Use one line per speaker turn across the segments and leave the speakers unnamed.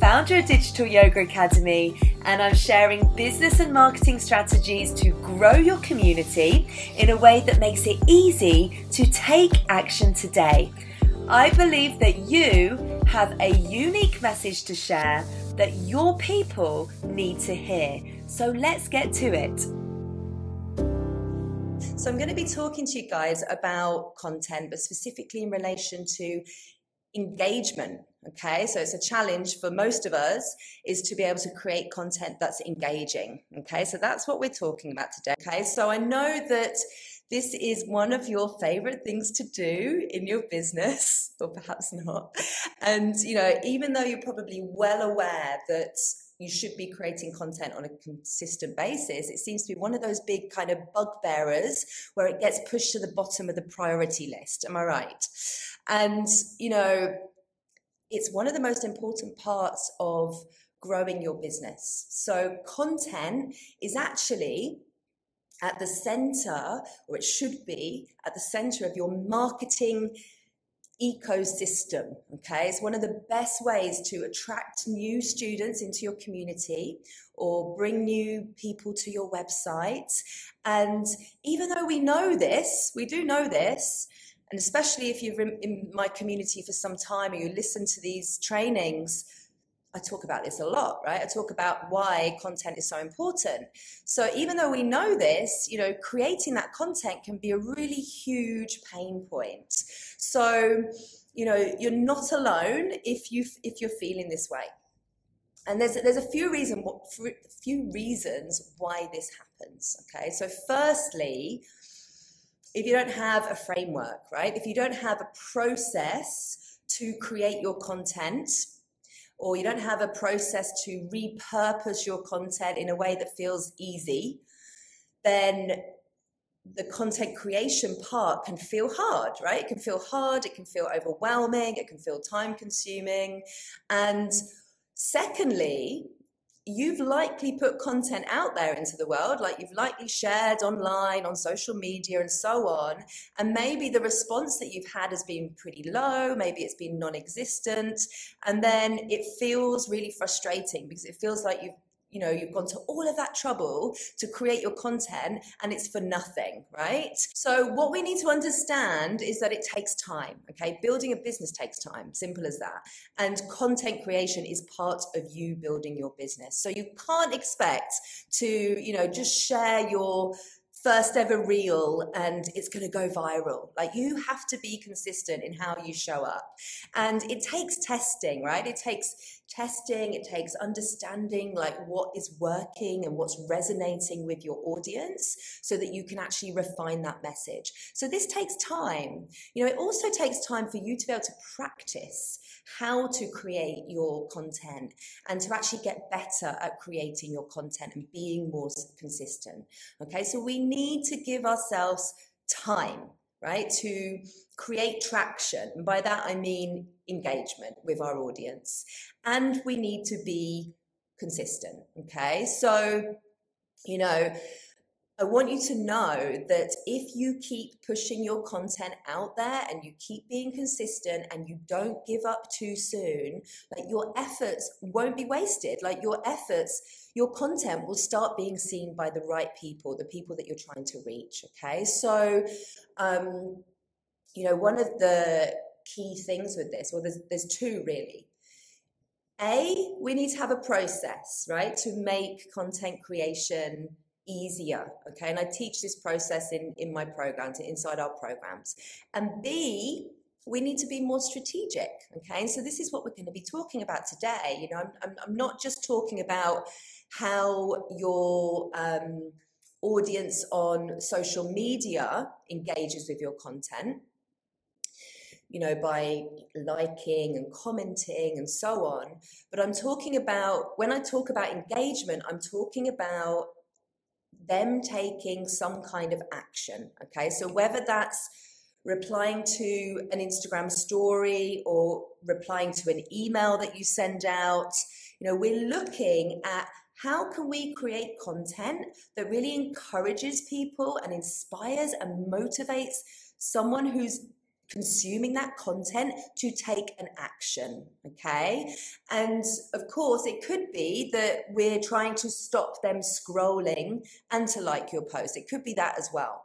founder of Digital Yoga Academy, and I'm sharing business and marketing strategies to grow your community in a way that makes it easy to take action today. I believe that you have a unique message to share that your people need to hear. So let's get to it. So, I'm going to be talking to you guys about content, but specifically in relation to engagement okay so it's a challenge for most of us is to be able to create content that's engaging okay so that's what we're talking about today okay so i know that this is one of your favorite things to do in your business or perhaps not and you know even though you're probably well aware that you should be creating content on a consistent basis. It seems to be one of those big kind of bugbearers where it gets pushed to the bottom of the priority list. Am I right? And, you know, it's one of the most important parts of growing your business. So, content is actually at the center, or it should be at the center of your marketing ecosystem. Okay, it's one of the best ways to attract new students into your community or bring new people to your website. And even though we know this, we do know this, and especially if you're in my community for some time and you listen to these trainings, I talk about this a lot, right? I talk about why content is so important. So even though we know this, you know, creating that content can be a really huge pain point. So, you know, you're not alone if you if you're feeling this way. And there's there's a few reason what few reasons why this happens. Okay, so firstly, if you don't have a framework, right? If you don't have a process to create your content, or you don't have a process to repurpose your content in a way that feels easy, then the content creation part can feel hard, right? It can feel hard, it can feel overwhelming, it can feel time consuming. And secondly, you've likely put content out there into the world, like you've likely shared online, on social media, and so on. And maybe the response that you've had has been pretty low, maybe it's been non existent. And then it feels really frustrating because it feels like you've you know you've gone to all of that trouble to create your content and it's for nothing right so what we need to understand is that it takes time okay building a business takes time simple as that and content creation is part of you building your business so you can't expect to you know just share your first ever reel and it's going to go viral. Like you have to be consistent in how you show up. And it takes testing, right? It takes testing, it takes understanding like what is working and what's resonating with your audience so that you can actually refine that message. So this takes time. You know, it also takes time for you to be able to practice how to create your content and to actually get better at creating your content and being more consistent. Okay, so we need to give ourselves time, right, to create traction. And by that, I mean engagement with our audience. And we need to be consistent. Okay, so, you know, I want you to know that if you keep pushing your content out there and you keep being consistent and you don't give up too soon, like your efforts won't be wasted. Like your efforts, your content will start being seen by the right people, the people that you're trying to reach. Okay. So, um, you know, one of the key things with this, well, there's, there's two really. A, we need to have a process, right, to make content creation easier okay? And i teach this process in in my programs inside our programs. And b we need to be more strategic okay? And so this is what we're going to be talking about today. You know i'm, I'm, I'm not just talking about how your um, audience on social media engages with your content you know, by liking and commenting and so on. But I'm talking about, when I talk about engagement, I'm talking about them taking some kind of action. Okay, so whether that's replying to an Instagram story or replying to an email that you send out. You know, we're looking at how can we create content that really encourages people and inspires and motivates someone who's consuming that content to take an action. Okay. And of course, it could be that we're trying to stop them scrolling and to like your post. It could be that as well.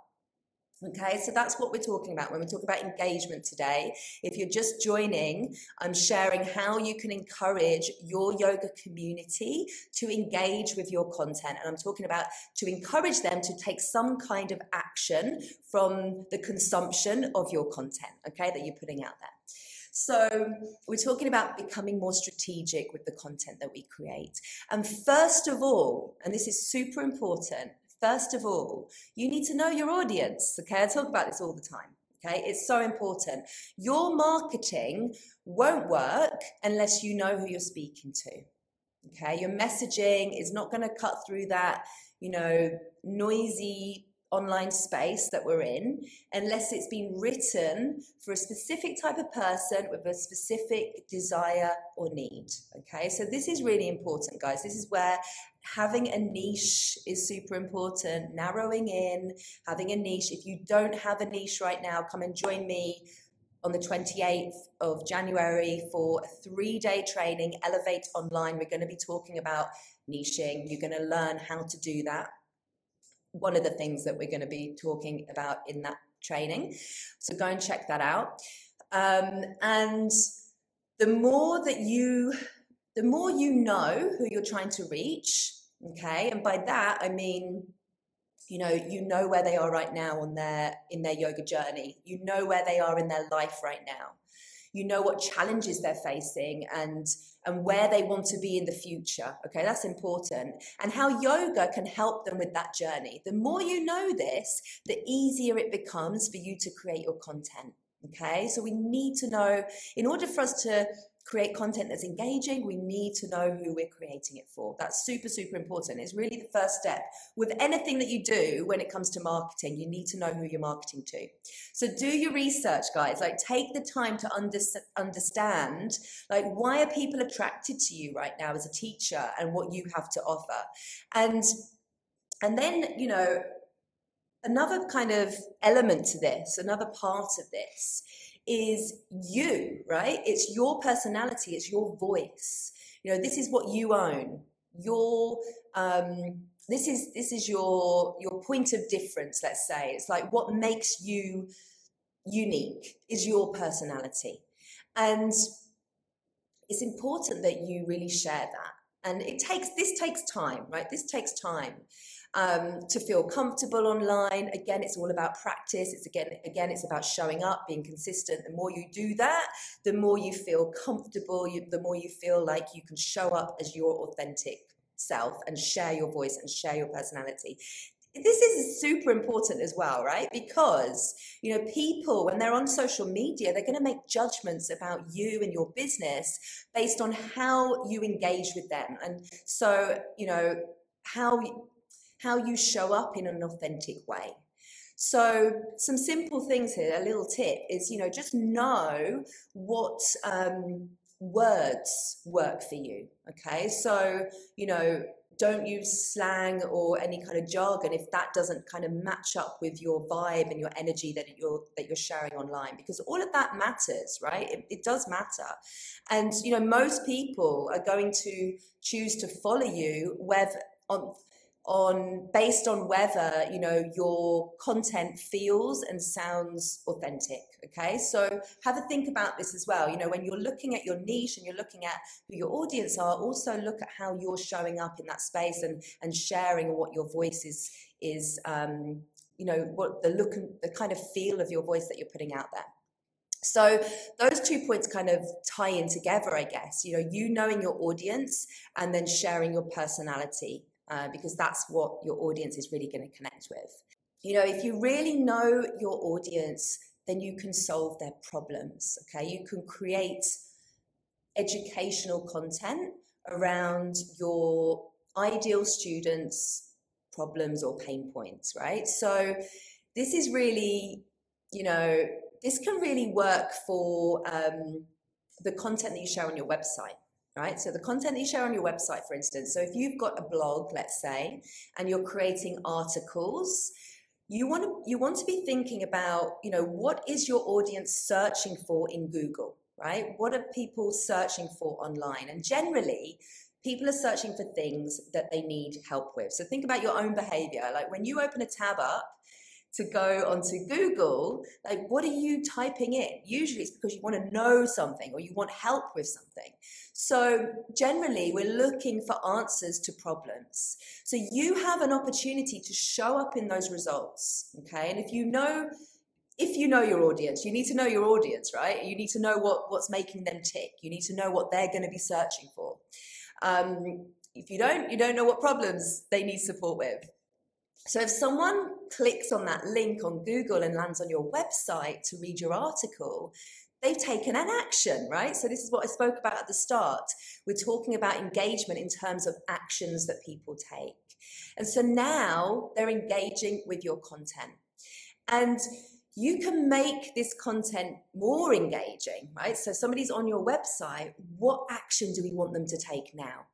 Okay, so that's what we're talking about when we talk about engagement today. If you're just joining, I'm sharing how you can encourage your yoga community to engage with your content. And I'm talking about to encourage them to take some kind of action from the consumption of your content, okay, that you're putting out there. So, we're talking about becoming more strategic with the content that we create. And first of all, and this is super important, First of all, you need to know your audience. Okay, I talk about this all the time. Okay, it's so important. Your marketing won't work unless you know who you're speaking to. Okay, your messaging is not going to cut through that, you know, noisy online space that we're in unless it's been written for a specific type of person with a specific desire or need. Okay, so this is really important, guys. This is where having a niche is super important, narrowing in, having a niche. If you don't have a niche right now, come and join me on the 28th of January for a three day training, Elevate Online. We're going to be talking about niching. You're going to learn how to do that. One of the things that we're going to be talking about in that training. So go and check that out. Um, and the more that you the more you know who you're trying to reach, okay, and by that I mean, you know, you know where they are right now on their in their yoga journey. You know where they are in their life right now. You know what challenges they're facing and and where they want to be in the future. Okay, that's important. And how yoga can help them with that journey. The more you know this, the easier it becomes for you to create your content. Okay, so we need to know in order for us to create content that's engaging, we need to know who we're creating it for. That's super, super important. It's really the first step. With anything that you do when it comes to marketing, you need to know who you're marketing to. So do your research, guys. Like take the time to under, understand, like, why are people attracted to you right now as a teacher and what you have to offer? And and then, you know, another kind of element to this, another part of this is you, right? It's your personality, it's your voice. You know, this is what you own. Your um, this is this is your your point of difference. Let's say it's like what makes you unique is your personality, and it's important that you really share that. And it takes this takes time, right? This takes time um, to feel comfortable online. Again, it's all about practice. It's again, again, it's about showing up, being consistent. The more you do that, the more you feel comfortable. You, the more you feel like you can show up as your authentic self and share your voice and share your personality this is super important as well, right? Because, you know, people, when they're on social media, they're going to make judgments about you and your business based on how you engage with them. And so, you know, how how you show up in an authentic way. So, some simple things here, a little tip is, you know, just know what um, words work for you. Okay. So, you know, don't use slang or any kind of jargon if that doesn't kind of match up with your vibe and your energy that you're that you're sharing online because all of that matters right it, it does matter and you know most people are going to choose to follow you whether on on based on whether you know your content feels and sounds authentic okay? So have a think about this as well. You know when you're looking at your niche and you're looking at who your audience are also look at how you're showing up in that space and and sharing what your voice is is um you know what the look and the kind of feel of your voice that you're putting out there. So those two points kind of tie in together, I guess. You know, you knowing your audience and then sharing your personality uh, because that's what your audience is really going to connect with. You know, if you really know your audience, then you can solve their problems. Okay, you can create educational content around your ideal students' problems or pain points, right? So, this is really, you know, this can really work for um, the content that you share on your website right? So the content that you share on your website, for instance. So if you've got a blog, let's say, and you're creating articles, you want to you want to be thinking about, you know, what is your audience searching for in Google, right? What are people searching for online? And generally, people are searching for things that they need help with. So think about your own behavior. Like when you open a tab up, to go onto Google, like what are you typing in? Usually it's because you want to know something or you want help with something. So generally we're looking for answers to problems. So you have an opportunity to show up in those results. Okay. And if you know if you know your audience, you need to know your audience, right? You need to know what, what's making them tick. You need to know what they're going to be searching for. Um, if you don't, you don't know what problems they need support with. So if someone clicks on that link on Google and lands on your website to read your article, they've taken an action, right? So this is what I spoke about at the start. We're talking about engagement in terms of actions that people take. And so now they're engaging with your content. And you can make this content more engaging, right? So somebody's on your website, what action do we want them to take now?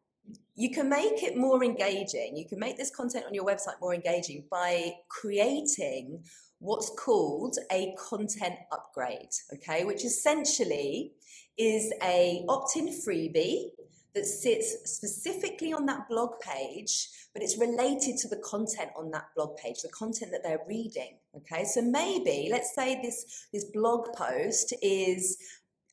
You can make it more engaging. You can make this content on your website more engaging by creating what's called a content upgrade, okay, which essentially is a opt-in freebie that sits specifically on that blog page, but it's related to the content on that blog page, the content that they're reading. Okay, so maybe let's say this this blog post is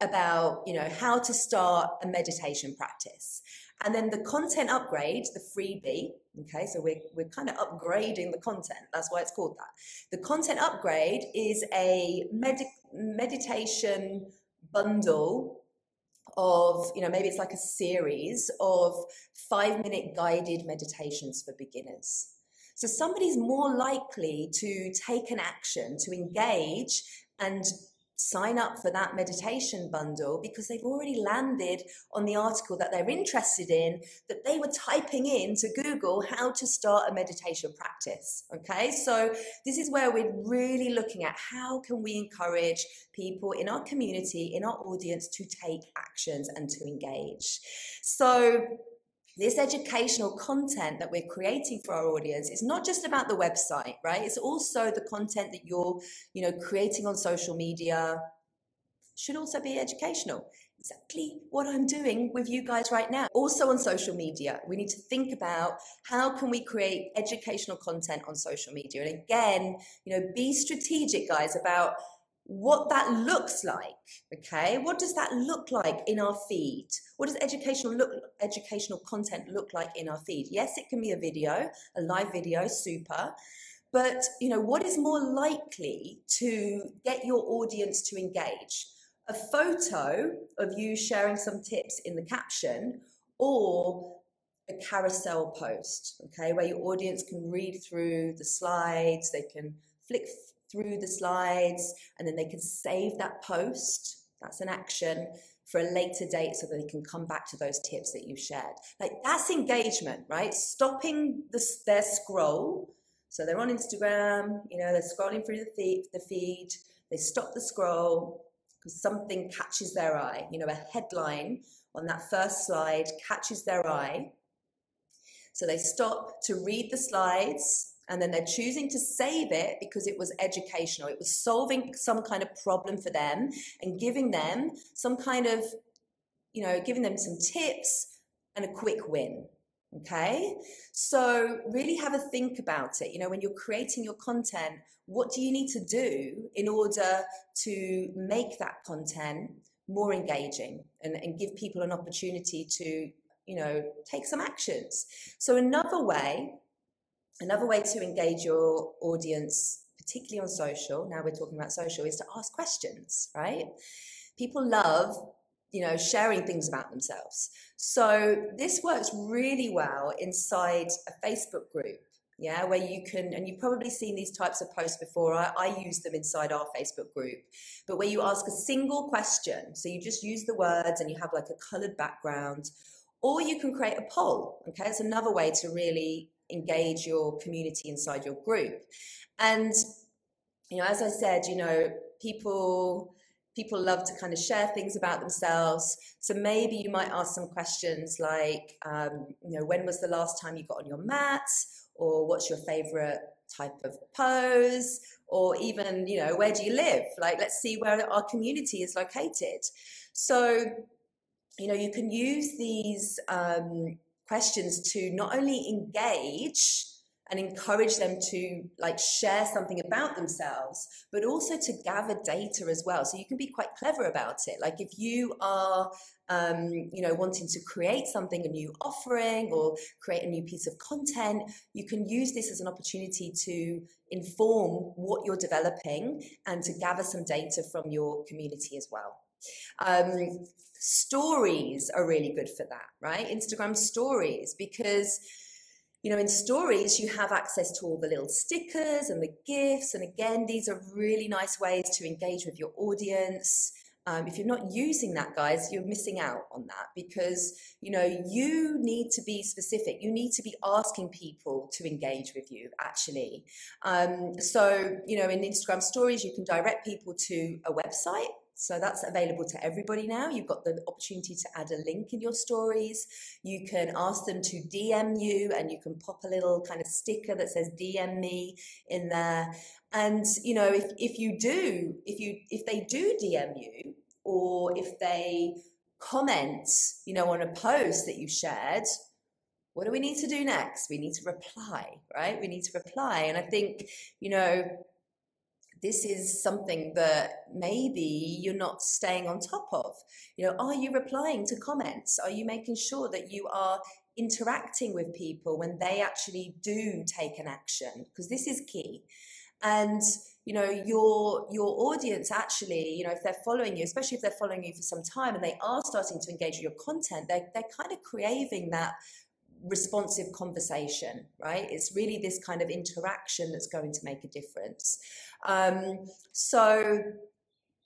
about you know how to start a meditation practice and then the content upgrade, the freebie, okay, so we're, we're kind of upgrading the content. That's why it's called that. The content upgrade is a med- meditation bundle of, you know, maybe it's like a series of five minute guided meditations for beginners. So somebody's more likely to take an action, to engage and sign up for that meditation bundle because they've already landed on the article that they're interested in that they were typing in to Google how to start a meditation practice. Okay, so this is where we're really looking at how can we encourage people in our community, in our audience to take actions and to engage. So this educational content that we're creating for our audience is not just about the website right? It's also the content that you're you know creating on social media. Should also be educational. Exactly what i'm doing with you guys right now. Also on social media. We need to think about how can we create educational content on social media. And again you know be strategic guys about what that looks like okay? What does that look like in our feed? What does educational look educational content look like in our feed? Yes it can be a video a live video super but you know what is more likely to get your audience to engage? A photo of you sharing some tips in the caption or a carousel post okay where your audience can read through the slides they can flick through the slides and then they can save that post. That's an action for a later date so that they can come back to those tips that you've shared. Like that's engagement, right? Stopping the, their scroll. So they're on Instagram, you know, they're scrolling through the feed, the feed. They stop the scroll because something catches their eye. You know, a headline on that first slide catches their eye. So they stop to read the slides and then they're choosing to save it because it was educational. It was solving some kind of problem for them and giving them some kind of, you know, giving them some tips and a quick win. Okay. So really have a think about it. You know, when you're creating your content, what do you need to do in order to make that content more engaging and, and give people an opportunity to, you know, take some actions? So another way Another way to engage your audience, particularly on social, now we're talking about social, is to ask questions, right? People love, you know, sharing things about themselves. So this works really well inside a Facebook group yeah, where you can, and you've probably seen these types of posts before. I, I, use them inside our Facebook group, but where you ask a single question. So you just use the words and you have like a colored background, or you can create a poll. Okay, it's another way to really engage your community inside your group. And you know, as I said, you know, people people love to kind of share things about themselves. So maybe you might ask some questions like, um, you know, when was the last time you got on your mat? Or what's your favorite type of pose? Or even, you know, where do you live? Like, let's see where our community is located. So, you know, you can use these um, questions to not only engage and encourage them to like share something about themselves but also to gather data as well. So you can be quite clever about it. Like if you are um, you know wanting to create something a new offering or create a new piece of content you can use this as an opportunity to inform what you're developing and to gather some data from your community as well um, stories are really good for that right instagram stories because you know, in stories, you have access to all the little stickers and the gifts. And again, these are really nice ways to engage with your audience. Um, if you're not using that, guys, you're missing out on that because, you know, you need to be specific. You need to be asking people to engage with you, actually. Um, so, you know, in Instagram stories, you can direct people to a website so that's available to everybody now. You've got the opportunity to add a link in your stories. You can ask them to DM you and you can pop a little kind of sticker that says DM me in there. And you know, if, if you do, if you if they do DM you or if they comment, you know, on a post that you shared, what do we need to do next? We need to reply, right? We need to reply. And I think, you know, this is something that maybe you're not staying on top of. You know, are you replying to comments? Are you making sure that you are interacting with people when they actually do take an action? Because this is key. And you know your your audience actually you know if they're following you especially if they're following you for some time and they are starting to engage with your content they're, they're kind of craving that responsive conversation, right? It's really this kind of interaction that's going to make a difference. Um, so,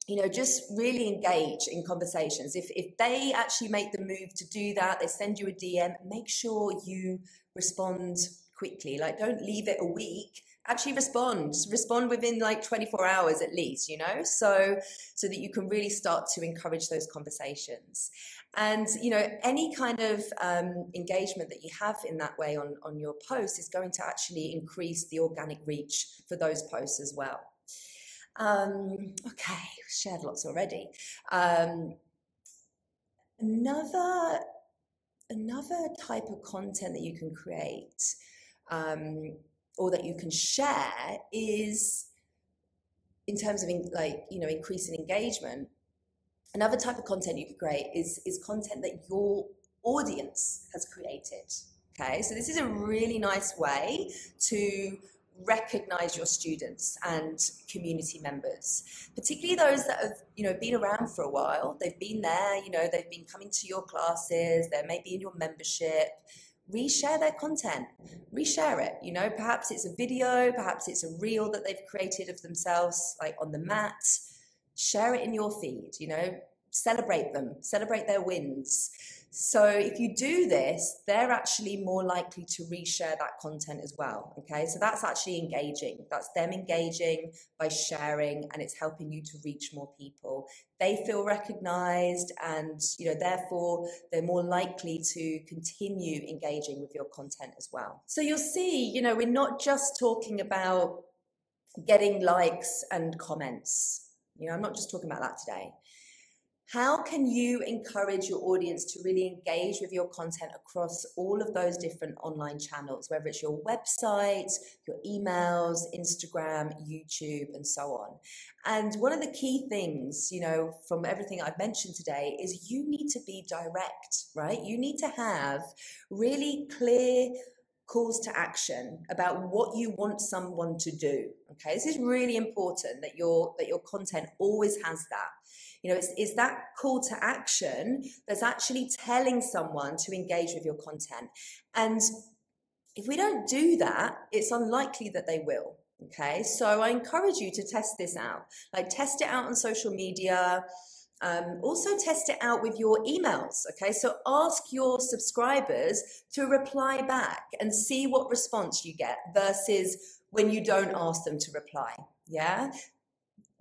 you know, just really engage in conversations. If, if they actually make the move to do that, they send you a DM, make sure you respond quickly. Like, don't leave it a week. Actually, respond. Respond within like 24 hours at least, you know, so so that you can really start to encourage those conversations. And you know, any kind of um, engagement that you have in that way on on your post is going to actually increase the organic reach for those posts as well. Um, okay, shared lots already. Um, another another type of content that you can create um, or that you can share is in terms of in, like you know increasing engagement. Another type of content you can create is is content that your audience has created okay? So this is a really nice way to recognize your students and community members particularly those that have you know been around for a while. They've been there you know they've been coming to your classes they're maybe in your membership reshare their content mm-hmm. reshare it you know? Perhaps it's a video perhaps it's a reel that they've created of themselves like on the mat. Share it in your feed you know? Celebrate them celebrate their wins so if you do this, they're actually more likely to reshare that content as well. Okay, so that's actually engaging. That's them engaging by sharing, and it's helping you to reach more people. They feel recognized, and you know, therefore, they're more likely to continue engaging with your content as well. So you'll see, you know, we're not just talking about getting likes and comments. You know, I'm not just talking about that today. How can you encourage your audience to really engage with your content across all of those different online channels, whether it's your website, your emails, Instagram, YouTube, and so on? And one of the key things, you know, from everything I've mentioned today is you need to be direct, right? You need to have really clear calls to action about what you want someone to do okay this is really important that your that your content always has that you know, it's, it's that call to action that's actually telling someone to engage with your content. And if we don't do that, it's unlikely that they will. Okay, so I encourage you to test this out. Like, test it out on social media. Um, also, test it out with your emails. Okay, so ask your subscribers to reply back and see what response you get versus when you don't ask them to reply. Yeah.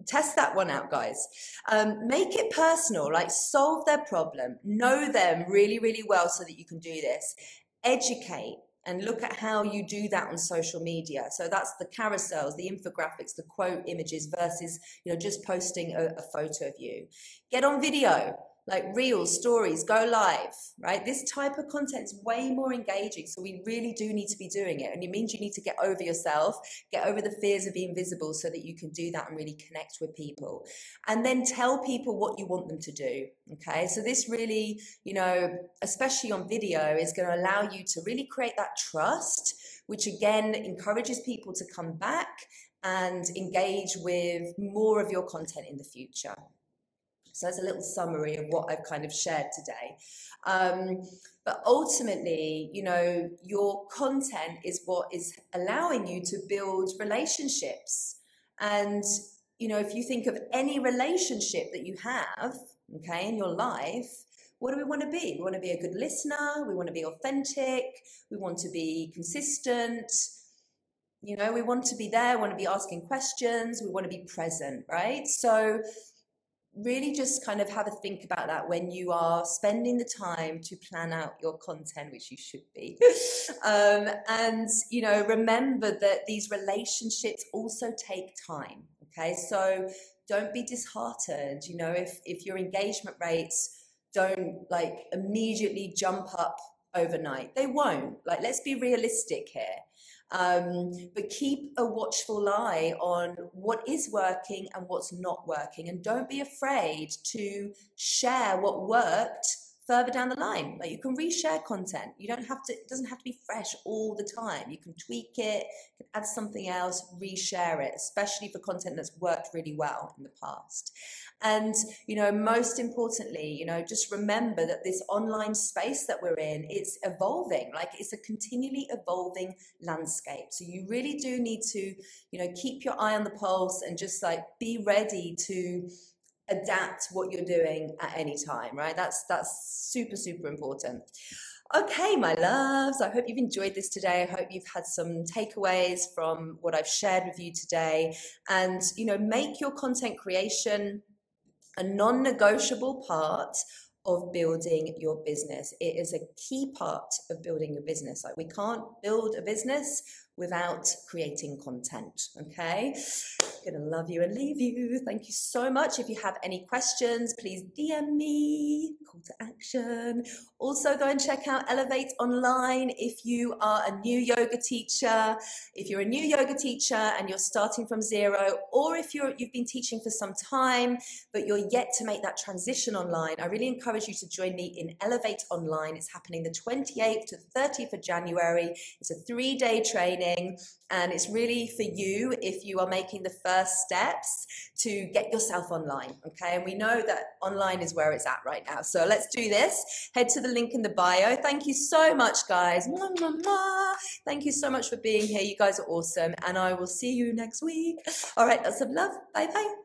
Test that one out, guys. Um, make it personal, like solve their problem, know them really, really well so that you can do this. Educate and look at how you do that on social media. So that's the carousels, the infographics, the quote images versus, you know, just posting a, a photo of you. Get on video like real stories, go live, right? This type of content is way more engaging. So we really do need to be doing it. And it means you need to get over yourself, get over the fears of being visible so that you can do that and really connect with people. And then tell people what you want them to do. Okay. So this really, you know, especially on video, is going to allow you to really create that trust, which again encourages people to come back and engage with more of your content in the future. So that's a little summary of what I've kind of shared today. Um, but ultimately, you know, your content is what is allowing you to build relationships. And, you know, if you think of any relationship that you have, okay, in your life, what do we want to be? We want to be a good listener. We want to be authentic. We want to be consistent. You know, we want to be there. We want to be asking questions. We want to be present, right? So, really just kind of have a think about that when you are spending the time to plan out your content, which you should be. um, and, you know, remember that these relationships also take time. Okay. So don't be disheartened. You know, if, if your engagement rates don't like immediately jump up overnight, they won't. Like, let's be realistic here. Um, but keep a watchful eye on what is working and what's not working. And don't be afraid to share what worked further down the line. Like you can reshare content. You don't have to, it doesn't have to be fresh all the time. You can tweak it, can add something else, reshare it, especially for content that's worked really well in the past. And, you know, most importantly, you know, just remember that this online space that we're in, it's evolving. Like it's a continually evolving landscape. So you really do need to, you know, keep your eye on the pulse and just like be ready to adapt what you're doing at any time, right? That's that's super super important. Okay, my loves, I hope you've enjoyed this today. I hope you've had some takeaways from what I've shared with you today. And, you know, make your content creation a non negotiable part of building your business. It is a key part of building your business. Like, we can't build a business without creating content. Okay. Gonna love you and leave you. Thank you so much. If you have any questions, please DM me. Call to action. Also, go and check out Elevate Online if you are a new yoga teacher. If you're a new yoga teacher and you're starting from zero, or if you're you've been teaching for some time but you're yet to make that transition online, I really encourage you to join me in Elevate Online. It's happening the 28th to 30th of January. It's a three-day training and it's really for you if you are making the first steps to get yourself online. Okay. And we know that online is where it's at right now. So let's do this. Head to the link in the bio. Thank you so much, guys. Thank you so much for being here. You guys are awesome. And I will see you next week. All right. Lots of love. Bye bye.